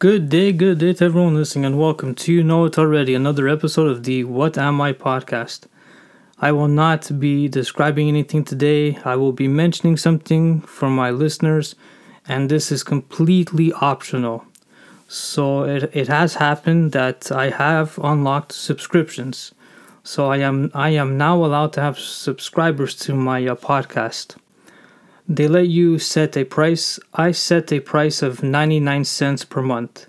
Good day, good day to everyone listening, and welcome to You Know It Already, another episode of the What Am I podcast. I will not be describing anything today. I will be mentioning something for my listeners, and this is completely optional. So it, it has happened that I have unlocked subscriptions. So I am I am now allowed to have subscribers to my uh, podcast. They let you set a price. I set a price of 99 cents per month.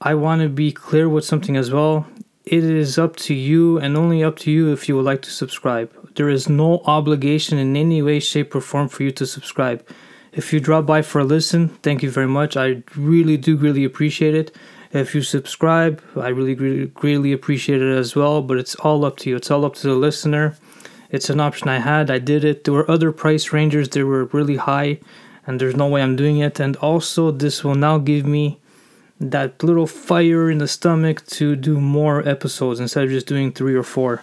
I want to be clear with something as well. It is up to you and only up to you if you would like to subscribe. There is no obligation in any way, shape, or form for you to subscribe. If you drop by for a listen, thank you very much. I really do really appreciate it. If you subscribe, I really greatly appreciate it as well, but it's all up to you. It's all up to the listener. It's an option I had. I did it. There were other price ranges that were really high, and there's no way I'm doing it. And also, this will now give me that little fire in the stomach to do more episodes instead of just doing three or four.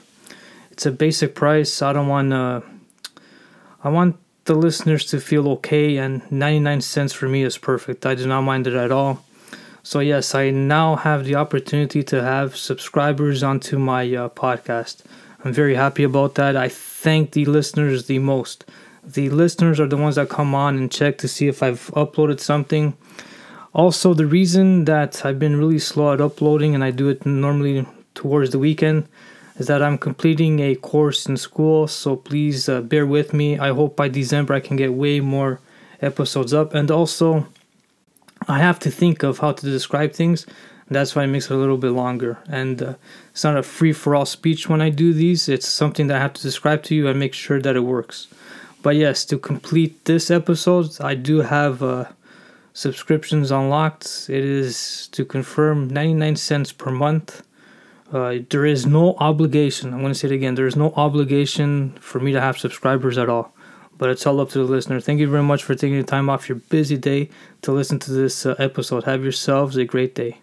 It's a basic price. I don't want to. I want the listeners to feel okay, and 99 cents for me is perfect. I do not mind it at all. So, yes, I now have the opportunity to have subscribers onto my uh, podcast. I'm very happy about that. I thank the listeners the most. The listeners are the ones that come on and check to see if I've uploaded something. Also, the reason that I've been really slow at uploading and I do it normally towards the weekend is that I'm completing a course in school. So please uh, bear with me. I hope by December I can get way more episodes up. And also, I have to think of how to describe things that's why it makes it a little bit longer. And uh, it's not a free for all speech when I do these, it's something that I have to describe to you and make sure that it works. But yes, to complete this episode, I do have uh, subscriptions unlocked. It is to confirm 99 cents per month. Uh, there is no obligation. I'm going to say it again. There is no obligation for me to have subscribers at all. But it's all up to the listener. Thank you very much for taking the time off your busy day to listen to this uh, episode. Have yourselves a great day.